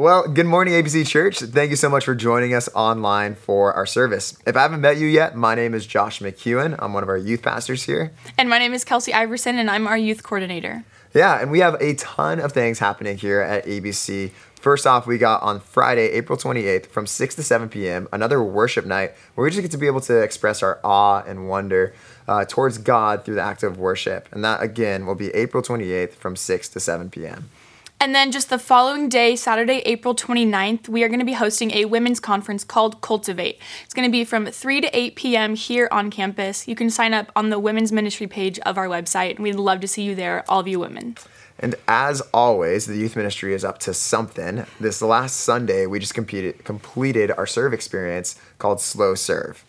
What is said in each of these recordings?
Well, good morning, ABC Church. Thank you so much for joining us online for our service. If I haven't met you yet, my name is Josh McEwen. I'm one of our youth pastors here. And my name is Kelsey Iverson, and I'm our youth coordinator. Yeah, and we have a ton of things happening here at ABC. First off, we got on Friday, April 28th from 6 to 7 p.m., another worship night where we just get to be able to express our awe and wonder uh, towards God through the act of worship. And that, again, will be April 28th from 6 to 7 p.m. And then just the following day, Saturday, April 29th, we are going to be hosting a women's conference called Cultivate. It's going to be from 3 to 8 p.m. here on campus. You can sign up on the women's ministry page of our website, and we'd love to see you there, all of you women. And as always, the youth ministry is up to something. This last Sunday, we just competed, completed our serve experience called Slow Serve.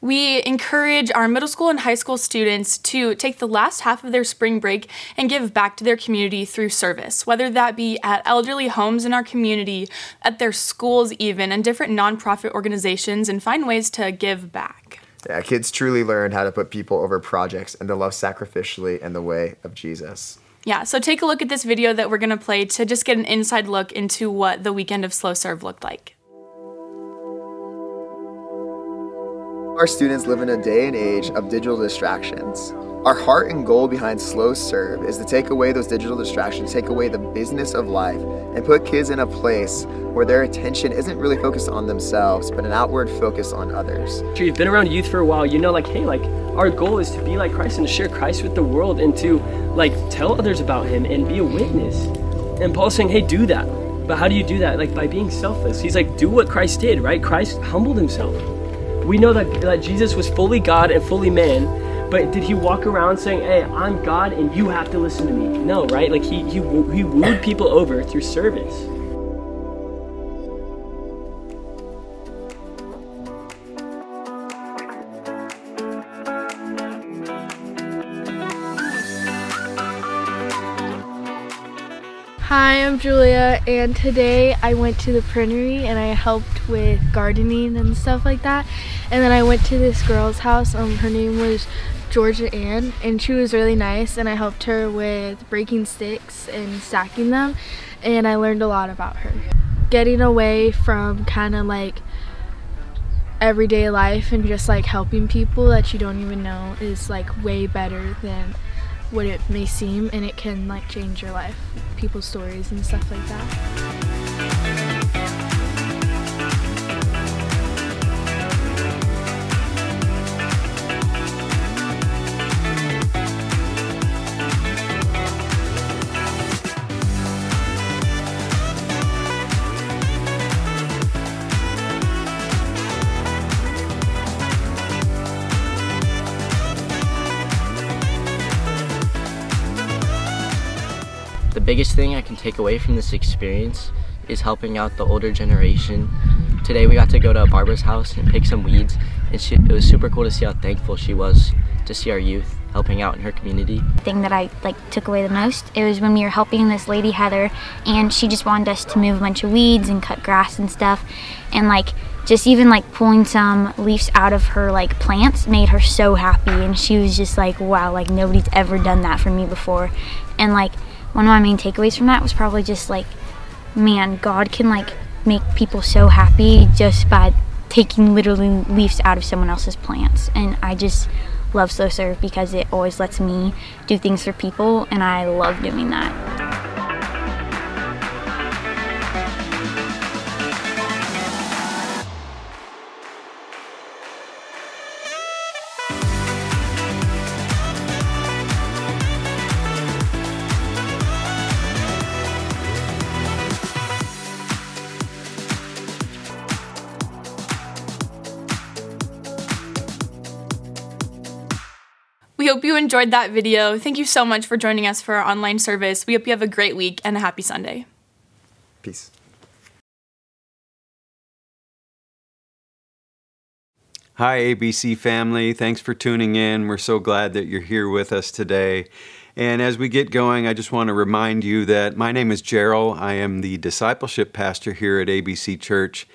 We encourage our middle school and high school students to take the last half of their spring break and give back to their community through service, whether that be at elderly homes in our community, at their schools, even, and different nonprofit organizations, and find ways to give back. Yeah, kids truly learn how to put people over projects and to love sacrificially in the way of Jesus. Yeah, so take a look at this video that we're gonna play to just get an inside look into what the weekend of Slow Serve looked like. Our students live in a day and age of digital distractions. Our heart and goal behind Slow Serve is to take away those digital distractions, take away the business of life, and put kids in a place where their attention isn't really focused on themselves, but an outward focus on others. If you've been around youth for a while, you know, like, hey, like, our goal is to be like Christ and to share Christ with the world and to, like, tell others about Him and be a witness. And Paul's saying, hey, do that. But how do you do that? Like, by being selfless. He's like, do what Christ did, right? Christ humbled Himself. We know that, that Jesus was fully God and fully man, but did he walk around saying, "Hey, I'm God and you have to listen to me"? No, right? Like he he he wooed people over through service. Hi, I'm Julia, and today I went to the printery and I helped with gardening and stuff like that. And then I went to this girl's house. Um, her name was Georgia Ann, and she was really nice. And I helped her with breaking sticks and stacking them, and I learned a lot about her. Getting away from kind of like everyday life and just like helping people that you don't even know is like way better than what it may seem and it can like change your life people's stories and stuff like that biggest thing I can take away from this experience is helping out the older generation. Today we got to go to Barbara's house and pick some weeds, and she, it was super cool to see how thankful she was to see our youth helping out in her community. thing that I like took away the most. It was when we were helping this lady Heather, and she just wanted us to move a bunch of weeds and cut grass and stuff, and like just even like pulling some leaves out of her like plants made her so happy, and she was just like, wow, like nobody's ever done that for me before, and like one of my main takeaways from that was probably just like, man, God can like make people so happy just by taking literally leaves out of someone else's plants, and I just love slow serve because it always lets me do things for people and I love doing that. We hope you enjoyed that video. Thank you so much for joining us for our online service. We hope you have a great week and a happy Sunday. Peace. Hi, ABC family. Thanks for tuning in. We're so glad that you're here with us today. And as we get going, I just want to remind you that my name is Jerrel. I am the discipleship pastor here at ABC Church,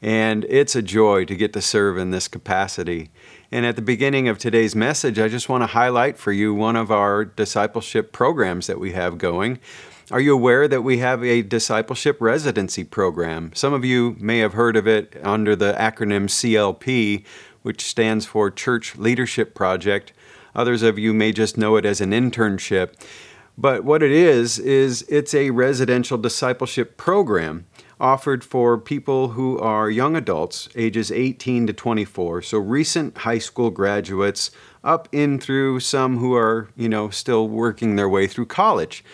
and it's a joy to get to serve in this capacity. And at the beginning of today's message, I just want to highlight for you one of our discipleship programs that we have going. Are you aware that we have a discipleship residency program? Some of you may have heard of it under the acronym CLP, which stands for Church Leadership Project. Others of you may just know it as an internship. But what it is, is it's a residential discipleship program offered for people who are young adults, ages 18 to 24, so recent high school graduates, up in through some who are, you know, still working their way through college.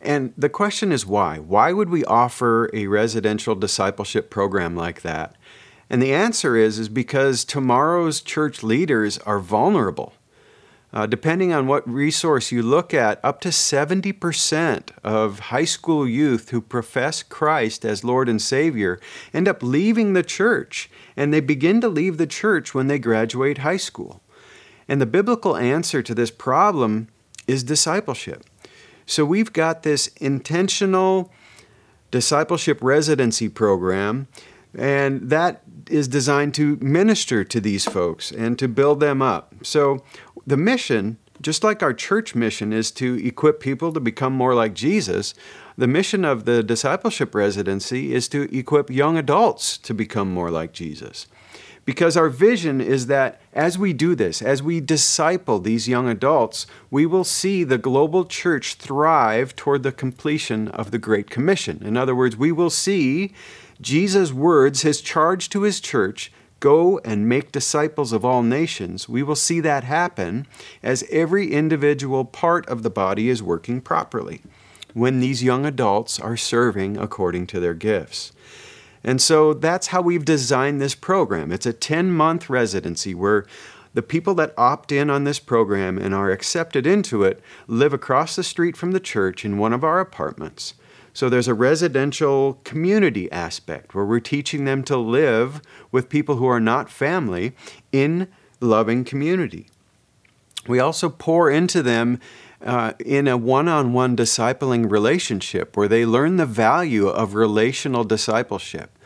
And the question is why? Why would we offer a residential discipleship program like that? And the answer is is because tomorrow's church leaders are vulnerable. Uh, depending on what resource you look at, up to 70% of high school youth who profess Christ as Lord and Savior end up leaving the church, and they begin to leave the church when they graduate high school. And the biblical answer to this problem is discipleship. So we've got this intentional discipleship residency program, and that is designed to minister to these folks and to build them up. So the mission, just like our church mission is to equip people to become more like Jesus, the mission of the discipleship residency is to equip young adults to become more like Jesus. Because our vision is that as we do this, as we disciple these young adults, we will see the global church thrive toward the completion of the Great Commission. In other words, we will see Jesus' words, his charge to his church, go and make disciples of all nations. We will see that happen as every individual part of the body is working properly when these young adults are serving according to their gifts. And so that's how we've designed this program. It's a 10 month residency where the people that opt in on this program and are accepted into it live across the street from the church in one of our apartments. So there's a residential community aspect where we're teaching them to live with people who are not family in loving community. We also pour into them uh, in a one on one discipling relationship where they learn the value of relational discipleship.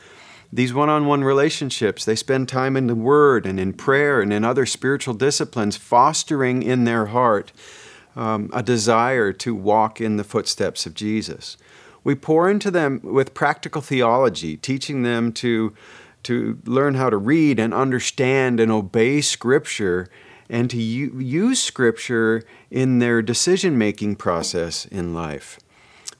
These one on one relationships, they spend time in the Word and in prayer and in other spiritual disciplines, fostering in their heart um, a desire to walk in the footsteps of Jesus. We pour into them with practical theology, teaching them to, to learn how to read and understand and obey Scripture and to u- use Scripture in their decision making process in life.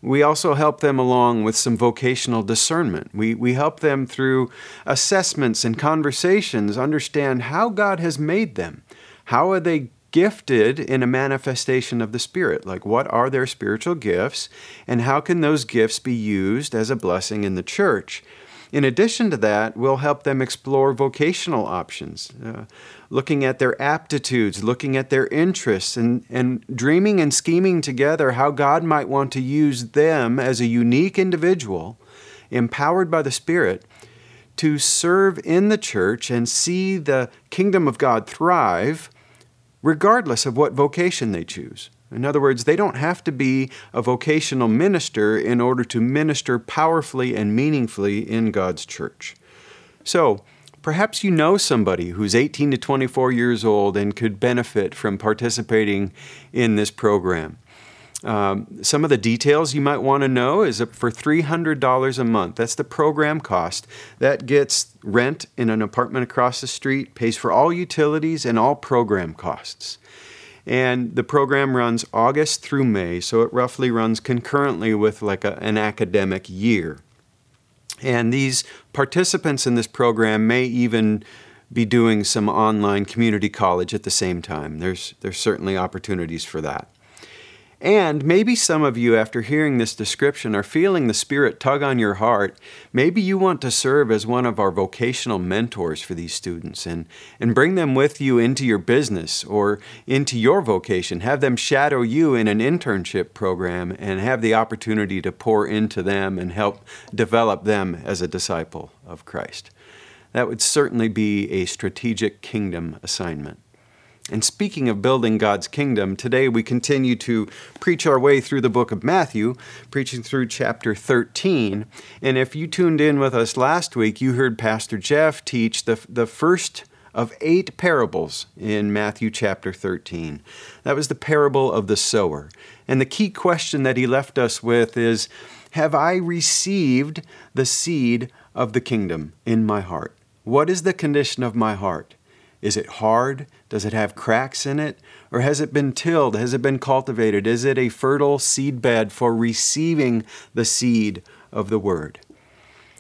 We also help them along with some vocational discernment. We, we help them through assessments and conversations understand how God has made them. How are they gifted in a manifestation of the Spirit? Like, what are their spiritual gifts, and how can those gifts be used as a blessing in the church? In addition to that, we'll help them explore vocational options, uh, looking at their aptitudes, looking at their interests, and, and dreaming and scheming together how God might want to use them as a unique individual, empowered by the Spirit, to serve in the church and see the kingdom of God thrive, regardless of what vocation they choose. In other words, they don't have to be a vocational minister in order to minister powerfully and meaningfully in God's church. So, perhaps you know somebody who's 18 to 24 years old and could benefit from participating in this program. Um, some of the details you might want to know is that for $300 a month, that's the program cost. That gets rent in an apartment across the street, pays for all utilities and all program costs. And the program runs August through May, so it roughly runs concurrently with like a, an academic year. And these participants in this program may even be doing some online community college at the same time. There's, there's certainly opportunities for that. And maybe some of you, after hearing this description, are feeling the Spirit tug on your heart. Maybe you want to serve as one of our vocational mentors for these students and, and bring them with you into your business or into your vocation. Have them shadow you in an internship program and have the opportunity to pour into them and help develop them as a disciple of Christ. That would certainly be a strategic kingdom assignment. And speaking of building God's kingdom, today we continue to preach our way through the book of Matthew, preaching through chapter 13. And if you tuned in with us last week, you heard Pastor Jeff teach the, the first of eight parables in Matthew chapter 13. That was the parable of the sower. And the key question that he left us with is Have I received the seed of the kingdom in my heart? What is the condition of my heart? Is it hard? Does it have cracks in it? Or has it been tilled? Has it been cultivated? Is it a fertile seed bed for receiving the seed of the word?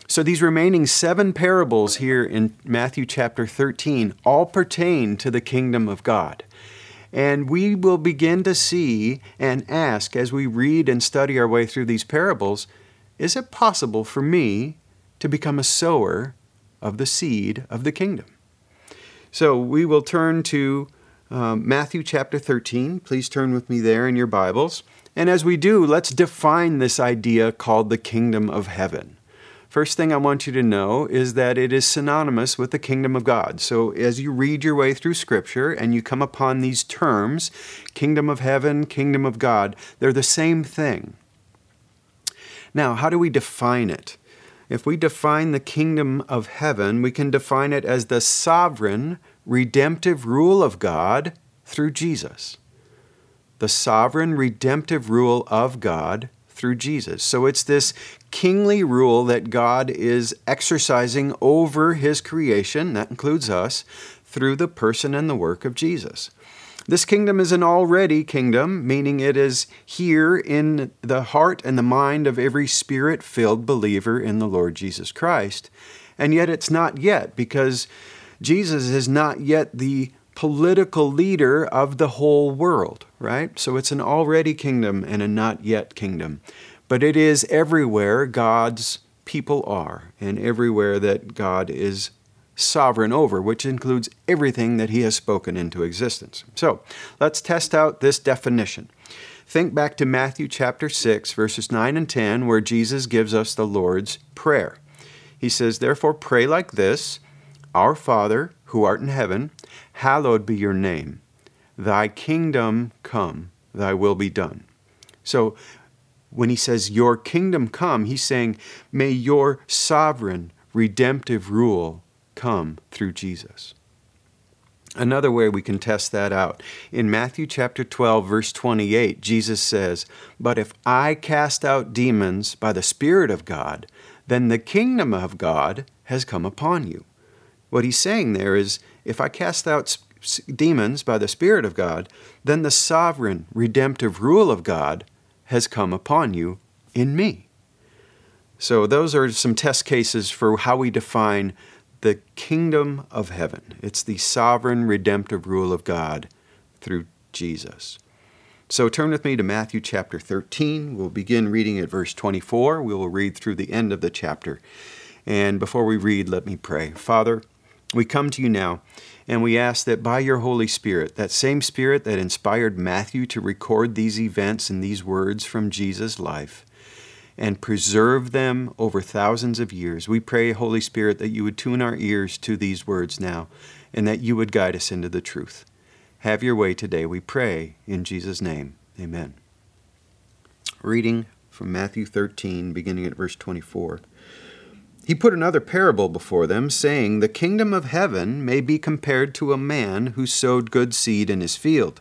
So these remaining seven parables here in Matthew chapter 13 all pertain to the kingdom of God. And we will begin to see and ask as we read and study our way through these parables is it possible for me to become a sower of the seed of the kingdom? So we will turn to um, Matthew chapter 13. Please turn with me there in your Bibles. And as we do, let's define this idea called the kingdom of heaven. First thing I want you to know is that it is synonymous with the kingdom of God. So as you read your way through Scripture and you come upon these terms, kingdom of heaven, kingdom of God, they're the same thing. Now, how do we define it? If we define the kingdom of heaven, we can define it as the sovereign, redemptive rule of God through Jesus. The sovereign, redemptive rule of God through Jesus. So it's this kingly rule that God is exercising over his creation, that includes us, through the person and the work of Jesus. This kingdom is an already kingdom, meaning it is here in the heart and the mind of every spirit filled believer in the Lord Jesus Christ. And yet it's not yet, because Jesus is not yet the political leader of the whole world, right? So it's an already kingdom and a not yet kingdom. But it is everywhere God's people are, and everywhere that God is sovereign over, which includes everything that He has spoken into existence. So let's test out this definition. Think back to Matthew chapter 6, verses 9 and 10, where Jesus gives us the Lord's Prayer. He says, Therefore, pray like this Our Father, who art in heaven, hallowed be your name. Thy kingdom come, thy will be done. So, when he says, Your kingdom come, he's saying, May your sovereign, redemptive rule come through Jesus. Another way we can test that out. In Matthew chapter 12, verse 28, Jesus says, But if I cast out demons by the Spirit of God, then the kingdom of God has come upon you. What he's saying there is, if I cast out demons by the Spirit of God, then the sovereign, redemptive rule of God has come upon you in me. So, those are some test cases for how we define the kingdom of heaven. It's the sovereign, redemptive rule of God through Jesus. So, turn with me to Matthew chapter 13. We'll begin reading at verse 24. We will read through the end of the chapter. And before we read, let me pray. Father, we come to you now and we ask that by your Holy Spirit, that same Spirit that inspired Matthew to record these events and these words from Jesus' life, and preserve them over thousands of years, we pray, Holy Spirit, that you would tune our ears to these words now, and that you would guide us into the truth. Have your way today, we pray, in Jesus' name. Amen. Reading from Matthew 13, beginning at verse 24. He put another parable before them, saying, The kingdom of heaven may be compared to a man who sowed good seed in his field.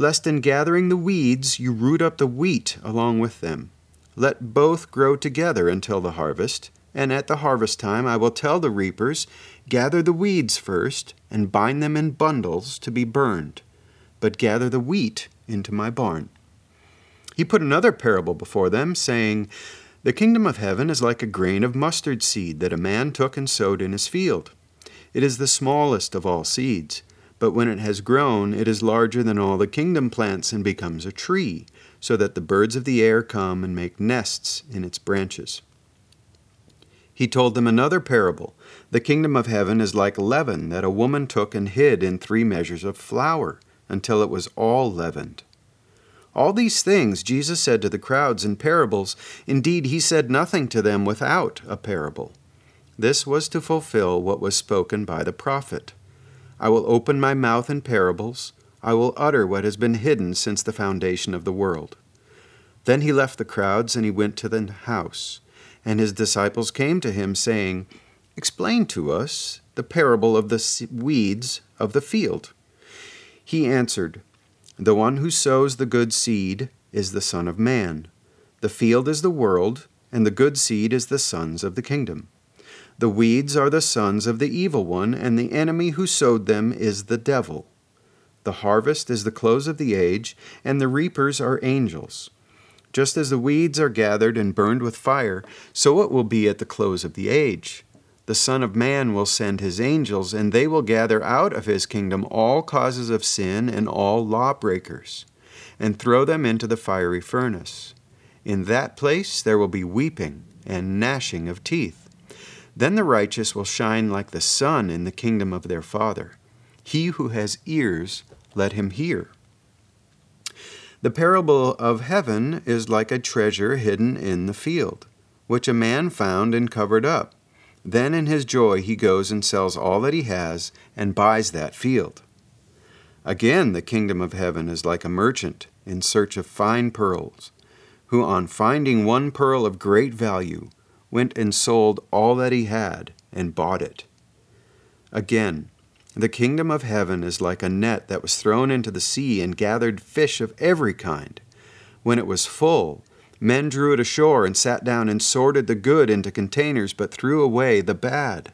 lest in gathering the weeds you root up the wheat along with them. Let both grow together until the harvest, and at the harvest time I will tell the reapers, Gather the weeds first, and bind them in bundles to be burned, but gather the wheat into my barn. He put another parable before them, saying, the kingdom of heaven is like a grain of mustard seed that a man took and sowed in his field. It is the smallest of all seeds, but when it has grown, it is larger than all the kingdom plants and becomes a tree, so that the birds of the air come and make nests in its branches. He told them another parable. The kingdom of heaven is like leaven that a woman took and hid in three measures of flour until it was all leavened. All these things Jesus said to the crowds in parables. Indeed, he said nothing to them without a parable. This was to fulfill what was spoken by the prophet. I will open my mouth in parables. I will utter what has been hidden since the foundation of the world. Then he left the crowds and he went to the house. And his disciples came to him, saying, Explain to us the parable of the weeds of the field. He answered, The one who sows the good seed is the Son of Man. The field is the world, and the good seed is the sons of the kingdom. The weeds are the sons of the evil one, and the enemy who sowed them is the devil. The harvest is the close of the age, and the reapers are angels. Just as the weeds are gathered and burned with fire, so it will be at the close of the age. The Son of Man will send his angels, and they will gather out of his kingdom all causes of sin and all lawbreakers, and throw them into the fiery furnace. In that place there will be weeping and gnashing of teeth. Then the righteous will shine like the sun in the kingdom of their Father. He who has ears, let him hear. The parable of heaven is like a treasure hidden in the field, which a man found and covered up. Then in his joy he goes and sells all that he has and buys that field. Again, the kingdom of heaven is like a merchant in search of fine pearls, who on finding one pearl of great value, went and sold all that he had and bought it. Again, the kingdom of heaven is like a net that was thrown into the sea and gathered fish of every kind. When it was full, men drew it ashore and sat down and sorted the good into containers, but threw away the bad.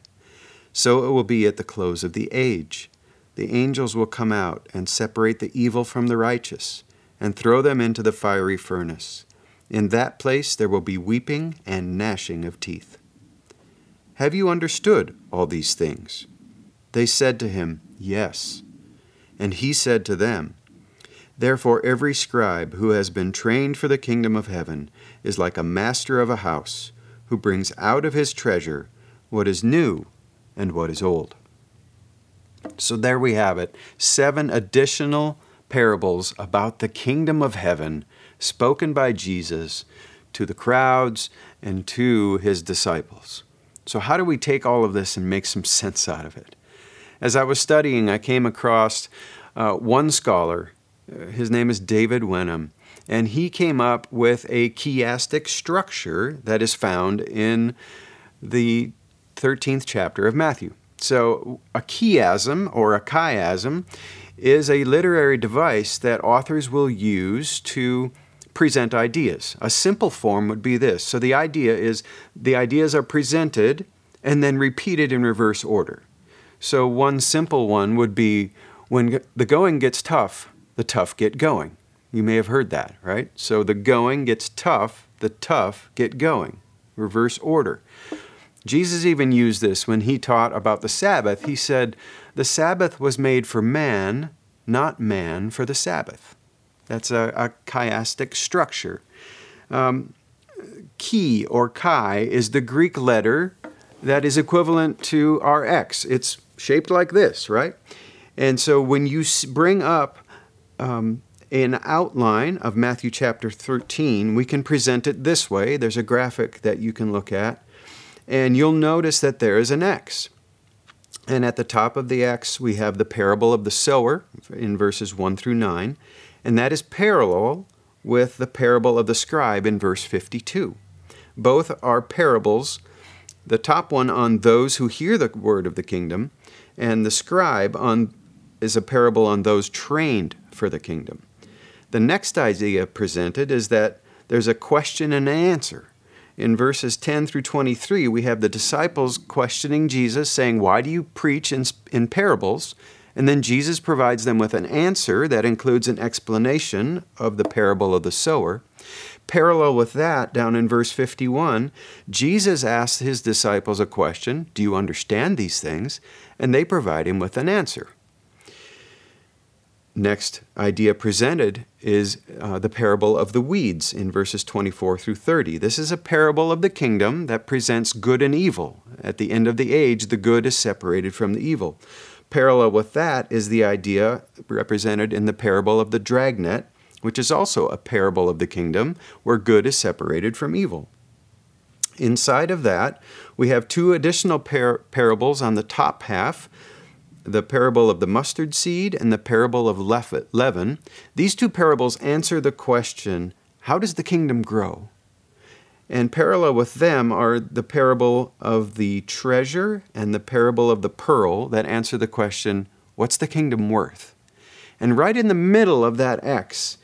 So it will be at the close of the age. The angels will come out and separate the evil from the righteous, and throw them into the fiery furnace. In that place there will be weeping and gnashing of teeth. Have you understood all these things? They said to him, Yes. And he said to them, Therefore every scribe who has been trained for the kingdom of heaven is like a master of a house, who brings out of his treasure what is new and what is old. So there we have it seven additional parables about the kingdom of heaven spoken by Jesus to the crowds and to his disciples. So, how do we take all of this and make some sense out of it? As I was studying, I came across uh, one scholar. Uh, his name is David Wenham, and he came up with a chiastic structure that is found in the 13th chapter of Matthew. So, a chiasm or a chiasm is a literary device that authors will use to present ideas. A simple form would be this. So the idea is the ideas are presented and then repeated in reverse order. So one simple one would be when the going gets tough, the tough get going. You may have heard that, right? So the going gets tough, the tough get going. Reverse order. Jesus even used this when he taught about the Sabbath. He said, The Sabbath was made for man, not man for the Sabbath. That's a, a chiastic structure. Um, chi or chi is the Greek letter that is equivalent to our x. It's shaped like this, right? And so when you bring up um, an outline of Matthew chapter 13, we can present it this way. There's a graphic that you can look at, and you'll notice that there is an X. And at the top of the X, we have the parable of the sower in verses 1 through 9 and that is parallel with the parable of the scribe in verse 52. Both are parables, the top one on those who hear the word of the kingdom, and the scribe on, is a parable on those trained for the kingdom. The next idea presented is that there's a question and an answer. In verses 10 through 23, we have the disciples questioning Jesus, saying, Why do you preach in, in parables? And then Jesus provides them with an answer that includes an explanation of the parable of the sower. Parallel with that, down in verse 51, Jesus asks his disciples a question Do you understand these things? And they provide him with an answer. Next idea presented is uh, the parable of the weeds in verses 24 through 30. This is a parable of the kingdom that presents good and evil. At the end of the age, the good is separated from the evil. Parallel with that is the idea represented in the parable of the dragnet, which is also a parable of the kingdom where good is separated from evil. Inside of that, we have two additional par- parables on the top half the parable of the mustard seed and the parable of leaven. These two parables answer the question how does the kingdom grow? And parallel with them are the parable of the treasure and the parable of the pearl that answer the question what's the kingdom worth? And right in the middle of that X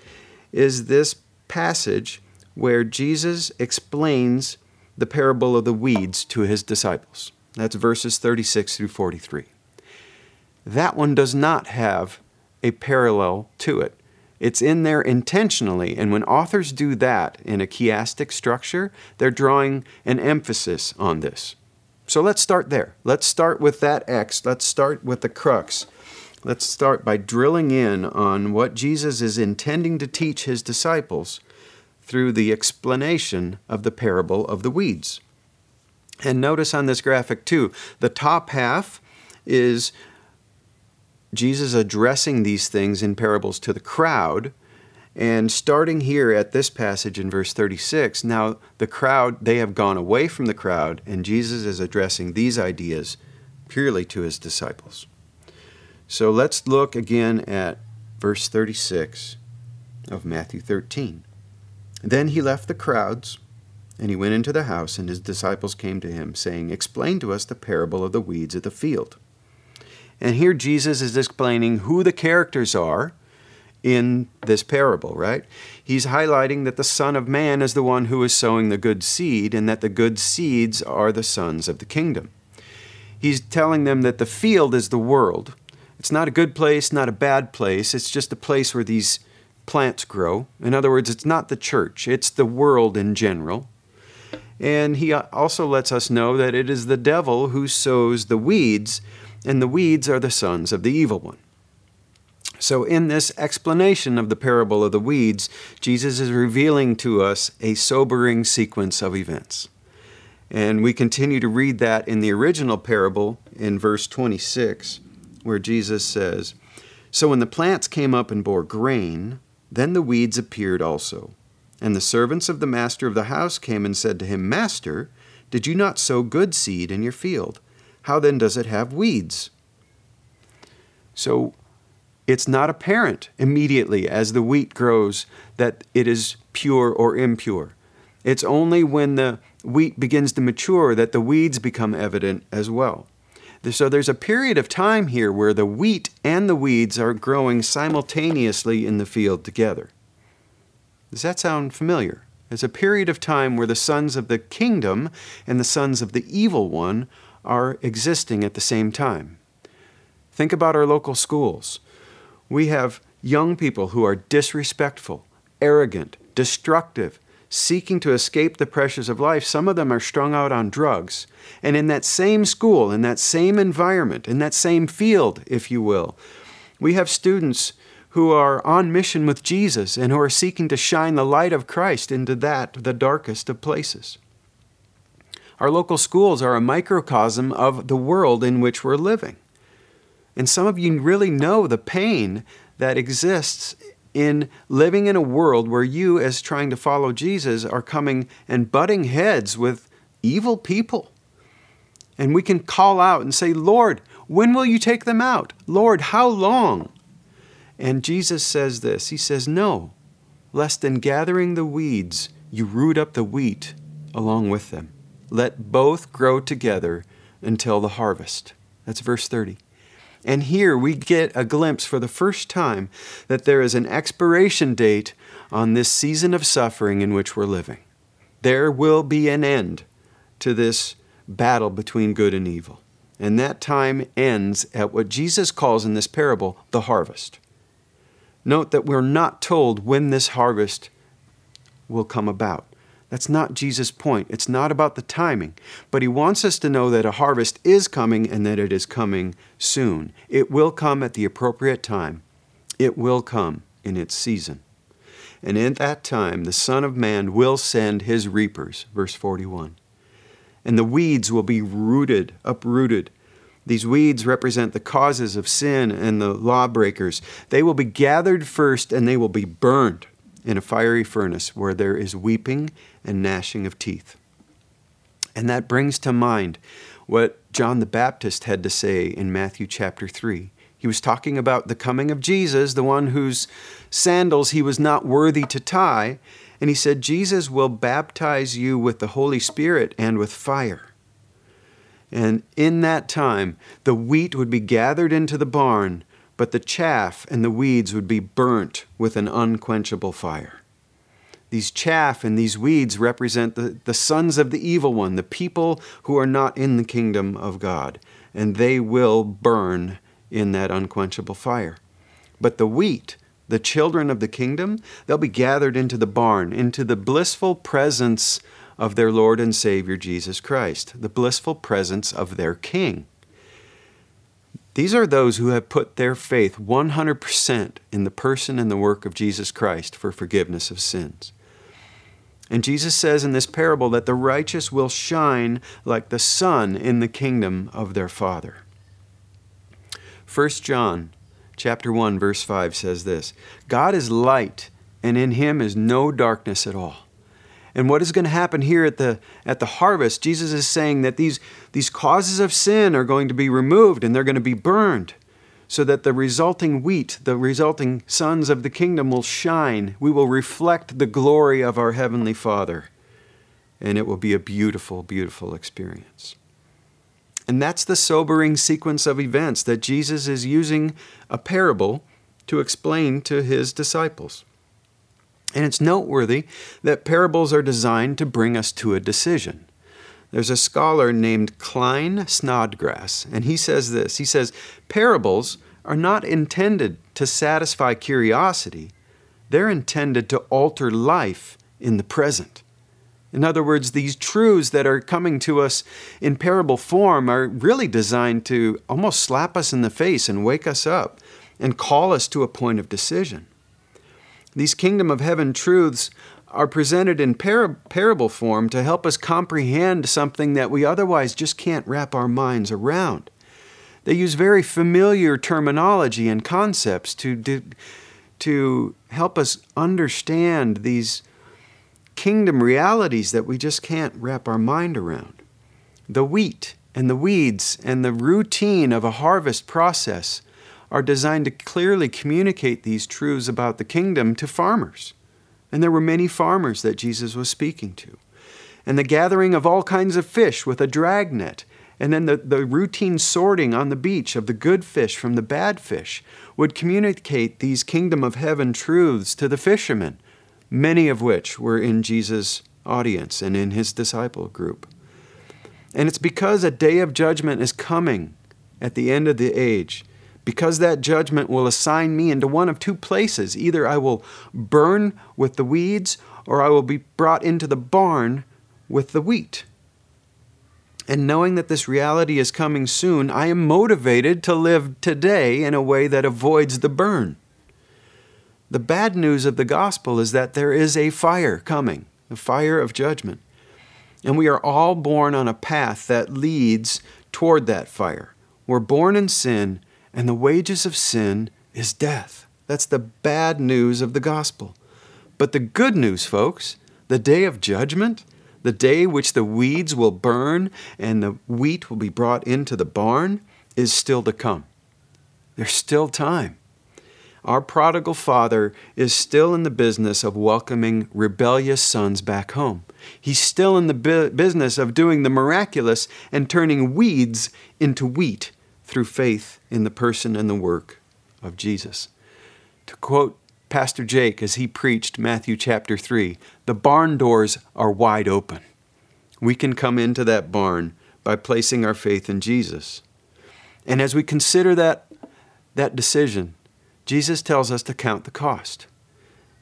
is this passage where Jesus explains the parable of the weeds to his disciples. That's verses 36 through 43. That one does not have a parallel to it. It's in there intentionally, and when authors do that in a chiastic structure, they're drawing an emphasis on this. So let's start there. Let's start with that X. Let's start with the crux. Let's start by drilling in on what Jesus is intending to teach his disciples through the explanation of the parable of the weeds. And notice on this graphic too, the top half is Jesus addressing these things in parables to the crowd. And starting here at this passage in verse 36, now the crowd, they have gone away from the crowd, and Jesus is addressing these ideas purely to his disciples. So let's look again at verse 36 of Matthew 13. Then he left the crowds, and he went into the house, and his disciples came to him, saying, Explain to us the parable of the weeds of the field. And here Jesus is explaining who the characters are in this parable, right? He's highlighting that the Son of Man is the one who is sowing the good seed, and that the good seeds are the sons of the kingdom. He's telling them that the field is the world. It's not a good place, not a bad place. It's just a place where these plants grow. In other words, it's not the church, it's the world in general. And he also lets us know that it is the devil who sows the weeds, and the weeds are the sons of the evil one. So, in this explanation of the parable of the weeds, Jesus is revealing to us a sobering sequence of events. And we continue to read that in the original parable in verse 26, where Jesus says, So when the plants came up and bore grain, then the weeds appeared also. And the servants of the master of the house came and said to him, Master, did you not sow good seed in your field? How then does it have weeds? So it's not apparent immediately as the wheat grows that it is pure or impure. It's only when the wheat begins to mature that the weeds become evident as well. So there's a period of time here where the wheat and the weeds are growing simultaneously in the field together. Does that sound familiar? There's a period of time where the sons of the kingdom and the sons of the evil one are existing at the same time. Think about our local schools. We have young people who are disrespectful, arrogant, destructive, seeking to escape the pressures of life, some of them are strung out on drugs. And in that same school, in that same environment, in that same field, if you will, we have students who are on mission with Jesus and who are seeking to shine the light of Christ into that, the darkest of places. Our local schools are a microcosm of the world in which we're living. And some of you really know the pain that exists in living in a world where you, as trying to follow Jesus, are coming and butting heads with evil people. And we can call out and say, Lord, when will you take them out? Lord, how long? And Jesus says this He says, No, lest in gathering the weeds, you root up the wheat along with them. Let both grow together until the harvest. That's verse 30. And here we get a glimpse for the first time that there is an expiration date on this season of suffering in which we're living. There will be an end to this battle between good and evil. And that time ends at what Jesus calls in this parable the harvest. Note that we're not told when this harvest will come about. That's not Jesus' point. It's not about the timing. But he wants us to know that a harvest is coming and that it is coming soon. It will come at the appropriate time, it will come in its season. And in that time, the Son of Man will send his reapers. Verse 41. And the weeds will be rooted, uprooted. These weeds represent the causes of sin and the lawbreakers. They will be gathered first and they will be burned in a fiery furnace where there is weeping and gnashing of teeth. And that brings to mind what John the Baptist had to say in Matthew chapter 3. He was talking about the coming of Jesus, the one whose sandals he was not worthy to tie. And he said, Jesus will baptize you with the Holy Spirit and with fire. And in that time, the wheat would be gathered into the barn, but the chaff and the weeds would be burnt with an unquenchable fire. These chaff and these weeds represent the, the sons of the evil one, the people who are not in the kingdom of God, and they will burn in that unquenchable fire. But the wheat, the children of the kingdom, they'll be gathered into the barn, into the blissful presence of their Lord and Savior Jesus Christ, the blissful presence of their King. These are those who have put their faith 100% in the person and the work of Jesus Christ for forgiveness of sins. And Jesus says in this parable that the righteous will shine like the sun in the kingdom of their Father. 1 John chapter 1 verse 5 says this, God is light and in him is no darkness at all. And what is going to happen here at the at the harvest? Jesus is saying that these these causes of sin are going to be removed and they're going to be burned so that the resulting wheat, the resulting sons of the kingdom will shine. We will reflect the glory of our heavenly Father. And it will be a beautiful, beautiful experience. And that's the sobering sequence of events that Jesus is using a parable to explain to his disciples. And it's noteworthy that parables are designed to bring us to a decision. There's a scholar named Klyne Snodgrass, and he says this. He says, Parables are not intended to satisfy curiosity, they're intended to alter life in the present. In other words, these truths that are coming to us in parable form are really designed to almost slap us in the face and wake us up and call us to a point of decision. These kingdom of heaven truths are presented in par- parable form to help us comprehend something that we otherwise just can't wrap our minds around. They use very familiar terminology and concepts to, to, to help us understand these kingdom realities that we just can't wrap our mind around. The wheat and the weeds and the routine of a harvest process are designed to clearly communicate these truths about the kingdom to farmers. And there were many farmers that Jesus was speaking to. And the gathering of all kinds of fish with a dragnet, and then the, the routine sorting on the beach of the good fish from the bad fish would communicate these kingdom of heaven truths to the fishermen, many of which were in Jesus' audience and in his disciple group. And it's because a day of judgment is coming at the end of the age because that judgment will assign me into one of two places. Either I will burn with the weeds, or I will be brought into the barn with the wheat. And knowing that this reality is coming soon, I am motivated to live today in a way that avoids the burn. The bad news of the gospel is that there is a fire coming, a fire of judgment. And we are all born on a path that leads toward that fire. We're born in sin and the wages of sin is death. That's the bad news of the gospel. But the good news, folks, the day of judgment, the day which the weeds will burn and the wheat will be brought into the barn, is still to come. There's still time. Our prodigal father is still in the business of welcoming rebellious sons back home. He's still in the bu- business of doing the miraculous and turning weeds into wheat through faith in the person and the work of Jesus. To quote Pastor Jake as he preached Matthew chapter 3, the barn doors are wide open. We can come into that barn by placing our faith in Jesus. And as we consider that, that decision, Jesus tells us to count the cost.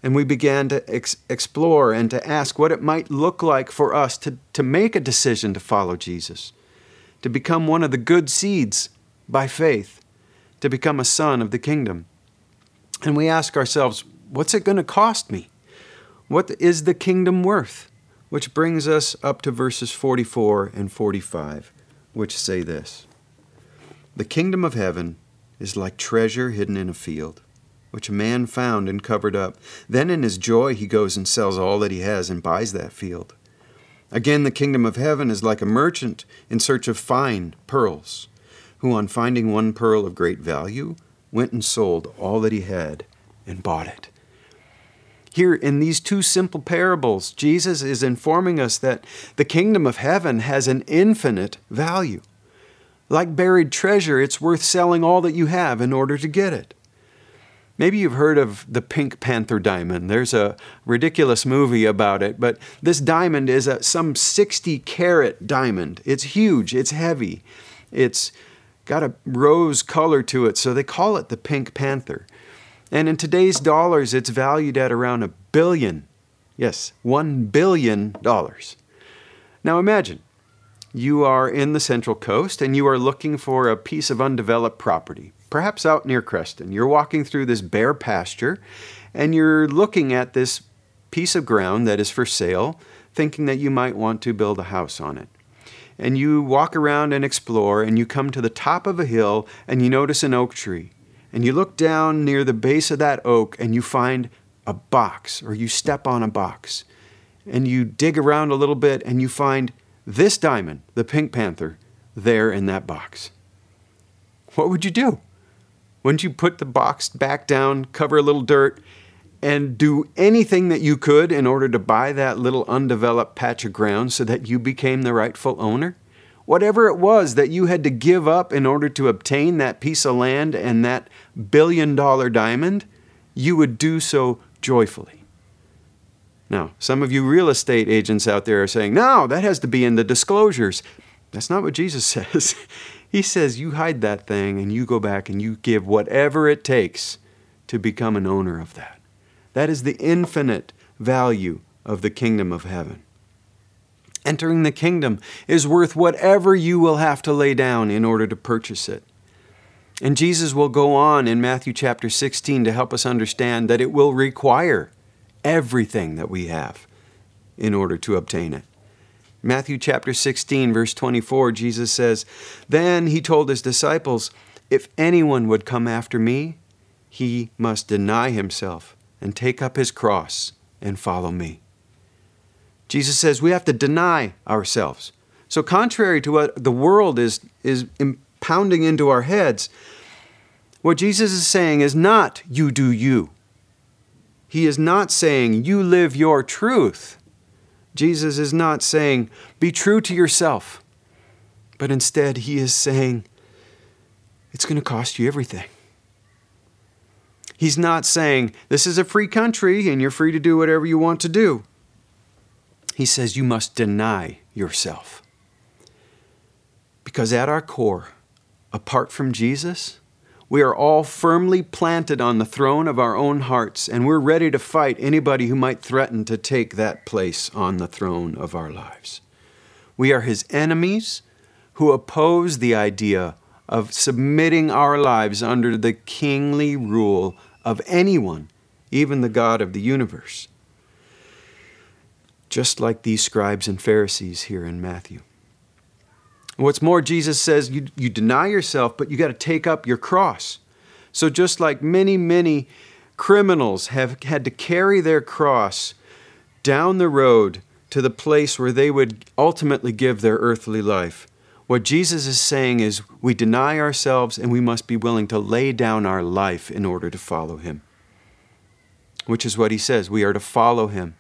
And we began to ex- explore and to ask what it might look like for us to, to make a decision to follow Jesus, to become one of the good seeds by faith to become a son of the kingdom. And we ask ourselves, what's it going to cost me? What is the kingdom worth? Which brings us up to verses 44 and 45, which say this The kingdom of heaven is like treasure hidden in a field, which a man found and covered up. Then in his joy he goes and sells all that he has and buys that field. Again, the kingdom of heaven is like a merchant in search of fine pearls, who on finding one pearl of great value went and sold all that he had and bought it. Here in these two simple parables, Jesus is informing us that the kingdom of heaven has an infinite value. Like buried treasure, it's worth selling all that you have in order to get it. Maybe you've heard of the Pink Panther diamond. There's a ridiculous movie about it, but this diamond is a, some 60 carat diamond. It's huge, it's heavy, it's got a rose color to it, so they call it the Pink Panther. And in today's dollars, it's valued at around a billion. Yes, one billion dollars. Now imagine you are in the Central Coast and you are looking for a piece of undeveloped property perhaps out near Creston. You're walking through this bare pasture and you're looking at this piece of ground that is for sale, thinking that you might want to build a house on it. And you walk around and explore, and you come to the top of a hill and you notice an oak tree. And you look down near the base of that oak and you find a box, or you step on a box. And you dig around a little bit and you find this diamond, the Pink Panther, there in that box. What would you do? Wouldn't you put the box back down, cover a little dirt, and do anything that you could in order to buy that little undeveloped patch of ground so that you became the rightful owner? Whatever it was that you had to give up in order to obtain that piece of land and that billion dollar diamond, you would do so joyfully. Now, some of you real estate agents out there are saying, no, that has to be in the disclosures. That's not what Jesus says. He says you hide that thing and you go back and you give whatever it takes to become an owner of that. That is the infinite value of the kingdom of heaven. Entering the kingdom is worth whatever you will have to lay down in order to purchase it. And Jesus will go on in Matthew chapter 16 to help us understand that it will require everything that we have in order to obtain it. Matthew chapter 16, verse 24, Jesus says, Then he told his disciples, If anyone would come after me, he must deny himself and take up his cross and follow me. Jesus says we have to deny ourselves. So, contrary to what the world is, is pounding into our heads, what Jesus is saying is not you do you. He is not saying you live your truth. Jesus is not saying, be true to yourself, but instead, he is saying, it's going to cost you everything. He's not saying, this is a free country and you're free to do whatever you want to do. He says, you must deny yourself. Because at our core, apart from Jesus, we are all firmly planted on the throne of our own hearts, and we're ready to fight anybody who might threaten to take that place on the throne of our lives. We are his enemies who oppose the idea of submitting our lives under the kingly rule of anyone, even the God of the universe. Just like these scribes and Pharisees here in Matthew. What's more, Jesus says you, you deny yourself, but you got to take up your cross. So, just like many, many criminals have had to carry their cross down the road to the place where they would ultimately give their earthly life, what Jesus is saying is we deny ourselves and we must be willing to lay down our life in order to follow him. Which is what he says. We are to follow him.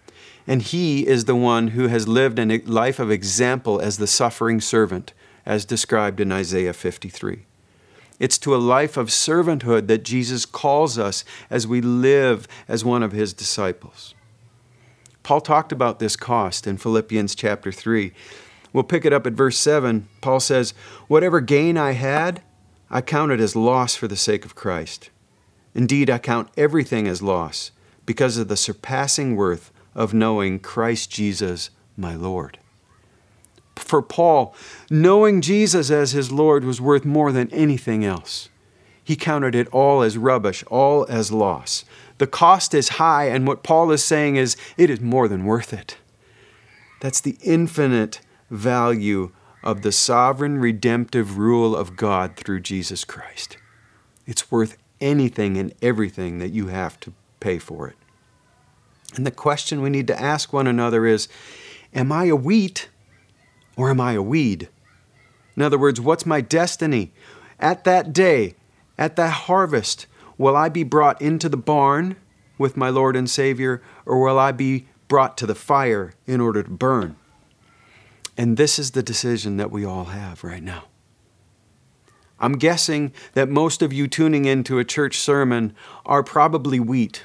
And he is the one who has lived a life of example as the suffering servant as described in Isaiah 53. It's to a life of servanthood that Jesus calls us as we live as one of his disciples. Paul talked about this cost in Philippians chapter 3. We'll pick it up at verse 7. Paul says, Whatever gain I had, I count it as loss for the sake of Christ. Indeed, I count everything as loss because of the surpassing worth of knowing Christ Jesus, my Lord for Paul, knowing Jesus as his Lord was worth more than anything else. He counted it all as rubbish, all as loss. The cost is high, and what Paul is saying is it is more than worth it. That's the infinite value of the sovereign redemptive rule of God through Jesus Christ. It's worth anything and everything that you have to pay for it. And the question we need to ask one another is Am I a wheat or am I a weed? In other words, what's my destiny? At that day, at that harvest, will I be brought into the barn with my Lord and Savior, or will I be brought to the fire in order to burn? And this is the decision that we all have right now. I'm guessing that most of you tuning into a church sermon are probably wheat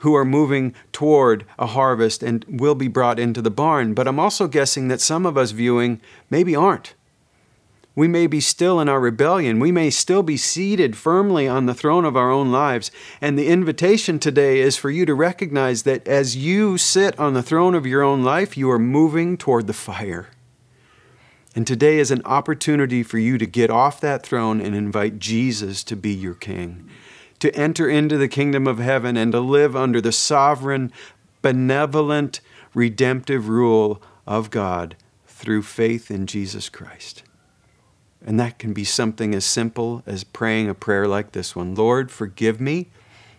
who are moving toward a harvest and will be brought into the barn. But I'm also guessing that some of us viewing maybe aren't. We may be still in our rebellion. We may still be seated firmly on the throne of our own lives. And the invitation today is for you to recognize that as you sit on the throne of your own life, you are moving toward the fire. And today is an opportunity for you to get off that throne and invite Jesus to be your king, to enter into the kingdom of heaven and to live under the sovereign, benevolent, redemptive rule of God through faith in Jesus Christ. And that can be something as simple as praying a prayer like this one Lord, forgive me.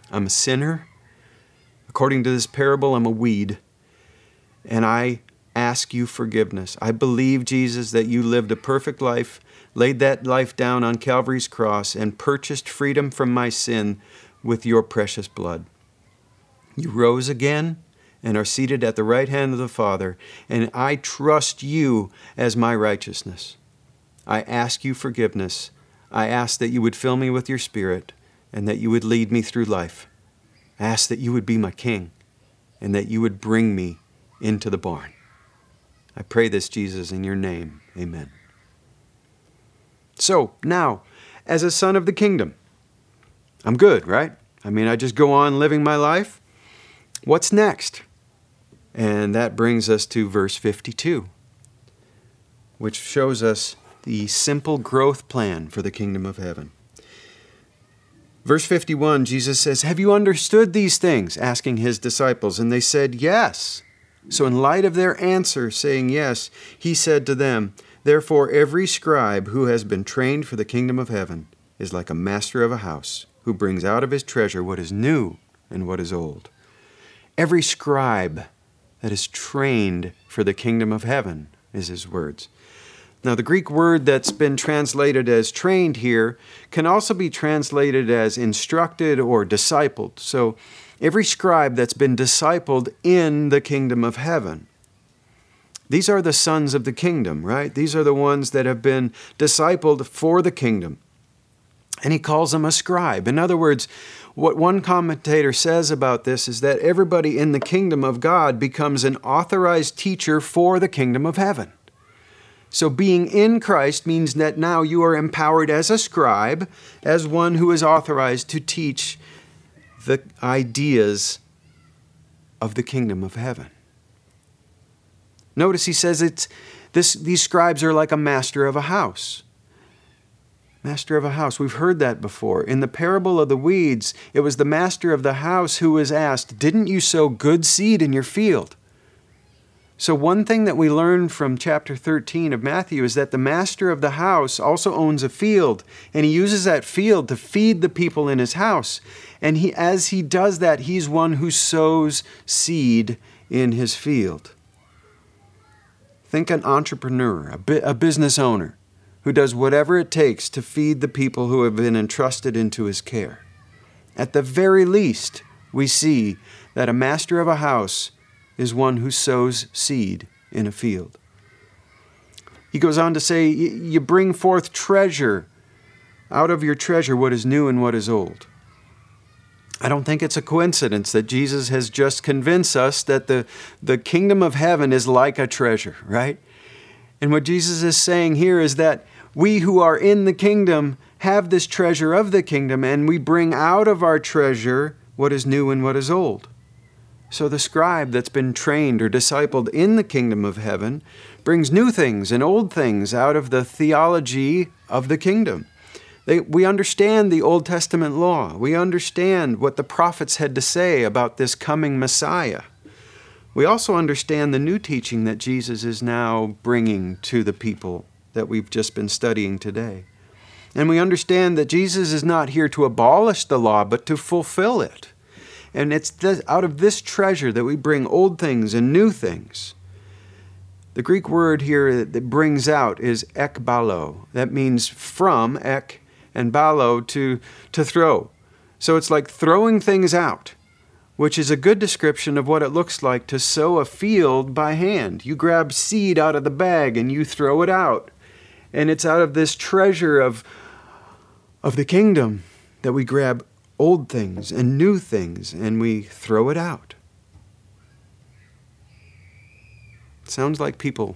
I'm a sinner. According to this parable, I'm a weed. And I ask you forgiveness. I believe, Jesus, that you lived a perfect life, laid that life down on Calvary's cross, and purchased freedom from my sin with your precious blood. You rose again and are seated at the right hand of the Father, and I trust you as my righteousness. I ask you forgiveness. I ask that you would fill me with your Spirit and that you would lead me through life. I ask that you would be my King and that you would bring me into the barn. I pray this, Jesus, in your name. Amen. So, now, as a son of the kingdom, I'm good, right? I mean, I just go on living my life. What's next? And that brings us to verse 52, which shows us the simple growth plan for the kingdom of heaven. Verse 51, Jesus says, Have you understood these things? asking his disciples. And they said, Yes. So, in light of their answer, saying yes, he said to them, Therefore, every scribe who has been trained for the kingdom of heaven is like a master of a house, who brings out of his treasure what is new and what is old. Every scribe that is trained for the kingdom of heaven is his words. Now, the Greek word that's been translated as trained here can also be translated as instructed or discipled. So, every scribe that's been discipled in the kingdom of heaven. These are the sons of the kingdom, right? These are the ones that have been discipled for the kingdom. And he calls them a scribe. In other words, what one commentator says about this is that everybody in the kingdom of God becomes an authorized teacher for the kingdom of heaven. So, being in Christ means that now you are empowered as a scribe, as one who is authorized to teach the ideas of the kingdom of heaven. Notice he says it's this, these scribes are like a master of a house. Master of a house. We've heard that before. In the parable of the weeds, it was the master of the house who was asked, Didn't you sow good seed in your field? So, one thing that we learn from chapter 13 of Matthew is that the master of the house also owns a field, and he uses that field to feed the people in his house. And he, as he does that, he's one who sows seed in his field. Think an entrepreneur, a, bi- a business owner, who does whatever it takes to feed the people who have been entrusted into his care. At the very least, we see that a master of a house is one who sows seed in a field. He goes on to say, You bring forth treasure, out of your treasure what is new and what is old. I don't think it's a coincidence that Jesus has just convinced us that the, the kingdom of heaven is like a treasure, right? And what Jesus is saying here is that we who are in the kingdom have this treasure of the kingdom, and we bring out of our treasure what is new and what is old. So the scribe that's been trained or discipled in the kingdom of heaven brings new things and old things out of the theology of the kingdom. They, we understand the Old Testament law. We understand what the prophets had to say about this coming Messiah. We also understand the new teaching that Jesus is now bringing to the people that we've just been studying today. And we understand that Jesus is not here to abolish the law, but to fulfill it. And it's this, out of this treasure that we bring old things and new things. The Greek word here that brings out is ekbalo. That means from, ek, and balo, to, to throw. So it's like throwing things out, which is a good description of what it looks like to sow a field by hand. You grab seed out of the bag and you throw it out. And it's out of this treasure of, of the kingdom that we grab old things and new things and we throw it out. sounds like people,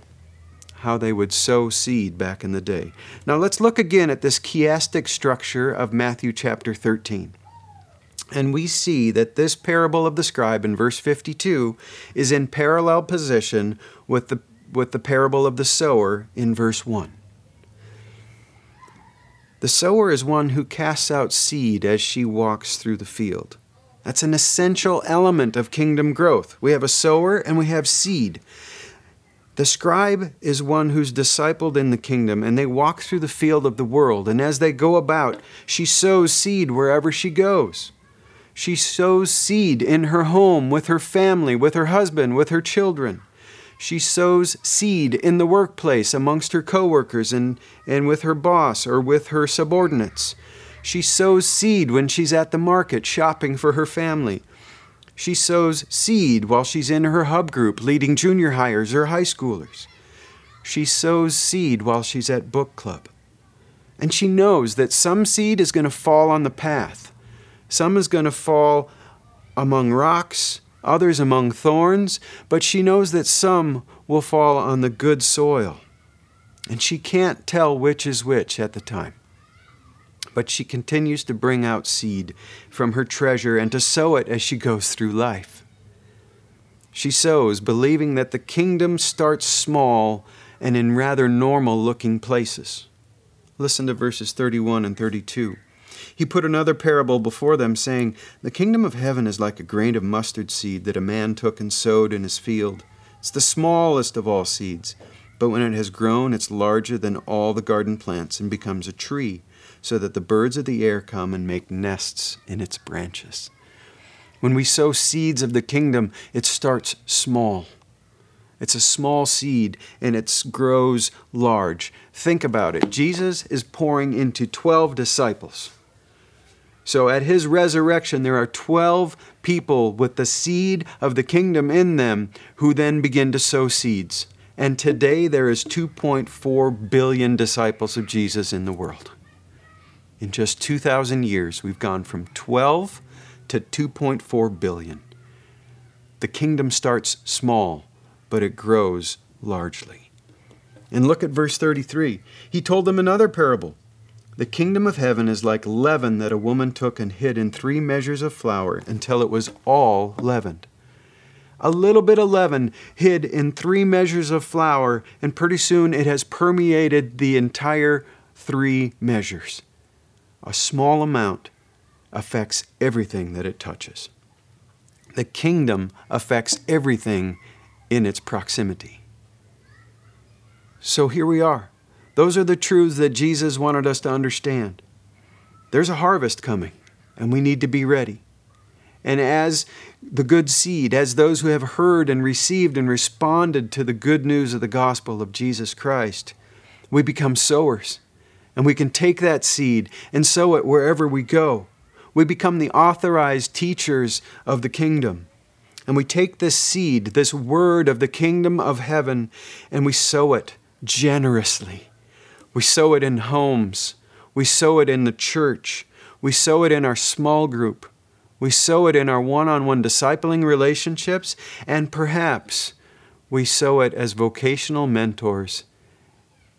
how they would sow seed back in the day. Now let's look again at this chiastic structure of Matthew chapter 13. And we see that this parable of the scribe in verse 52 is in parallel position with the, with the parable of the sower in verse 1. The sower is one who casts out seed as she walks through the field. That's an essential element of kingdom growth. We have a sower and we have seed. The scribe is one who's discipled in the kingdom, and they walk through the field of the world. And as they go about, she sows seed wherever she goes. She sows seed in her home, with her family, with her husband, with her children. She sows seed in the workplace amongst her coworkers and, and with her boss or with her subordinates. She sows seed when she's at the market shopping for her family. She sows seed while she's in her hub group leading junior hires or high schoolers. She sows seed while she's at book club. And she knows that some seed is going to fall on the path, some is going to fall among rocks, others among thorns, but she knows that some will fall on the good soil. And she can't tell which is which at the time. But she continues to bring out seed from her treasure and to sow it as she goes through life. She sows, believing that the kingdom starts small and in rather normal looking places. Listen to verses 31 and 32. He put another parable before them, saying, The kingdom of heaven is like a grain of mustard seed that a man took and sowed in his field. It's the smallest of all seeds, but when it has grown, it's larger than all the garden plants and becomes a tree, so that the birds of the air come and make nests in its branches. When we sow seeds of the kingdom, it starts small. It's a small seed and it grows large. Think about it. Jesus is pouring into 12 disciples. So at his resurrection, there are 12 people with the seed of the kingdom in them who then begin to sow seeds. And today there is 2.4 billion disciples of Jesus in the world. In just 2,000 years, we've gone from 12 to 2.4 billion. The kingdom starts small, but it grows largely. And look at verse 33. He told them another parable. The kingdom of heaven is like leaven that a woman took and hid in three measures of flour until it was all leavened. A little bit of leaven hid in three measures of flour, and pretty soon it has permeated the entire three measures. A small amount affects everything that it touches. The kingdom affects everything in its proximity. So here we are. Those are the truths that Jesus wanted us to understand. There's a harvest coming, and we need to be ready. And as the good seed, as those who have heard and received and responded to the good news of the gospel of Jesus Christ, we become sowers. And we can take that seed and sow it wherever we go. We become the authorized teachers of the kingdom. And we take this seed, this word of the kingdom of heaven, and we sow it generously we sow it in homes. We sow it in the church. We sow it in our small group. We sow it in our one on one discipling relationships. And perhaps we sow it as vocational mentors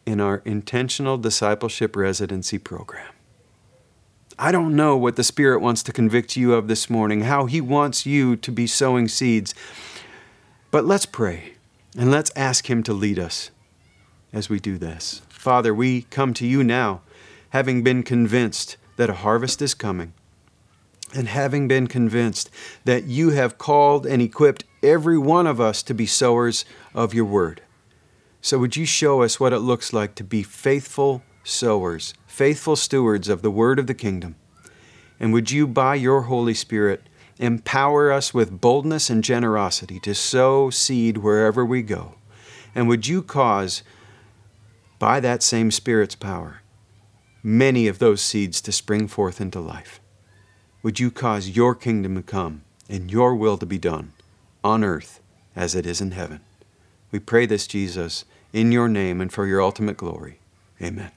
in our intentional discipleship residency program. I don't know what the Spirit wants to convict you of this morning, how He wants you to be sowing seeds. But let's pray and let's ask Him to lead us as we do this. Father, we come to you now, having been convinced that a harvest is coming, and having been convinced that you have called and equipped every one of us to be sowers of your word. So, would you show us what it looks like to be faithful sowers, faithful stewards of the word of the kingdom. And would you, by your Holy Spirit, empower us with boldness and generosity to sow seed wherever we go? And would you cause, by that same Spirit's power, many of those seeds to spring forth into life? Would you cause your kingdom to come and your will to be done on earth as it is in heaven? We pray this, Jesus, in your name and for your ultimate glory. Amen.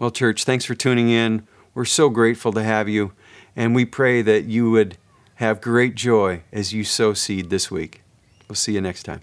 Well, church, thanks for tuning in. We're so grateful to have you, and we pray that you would have great joy as you sow seed this week. We'll see you next time.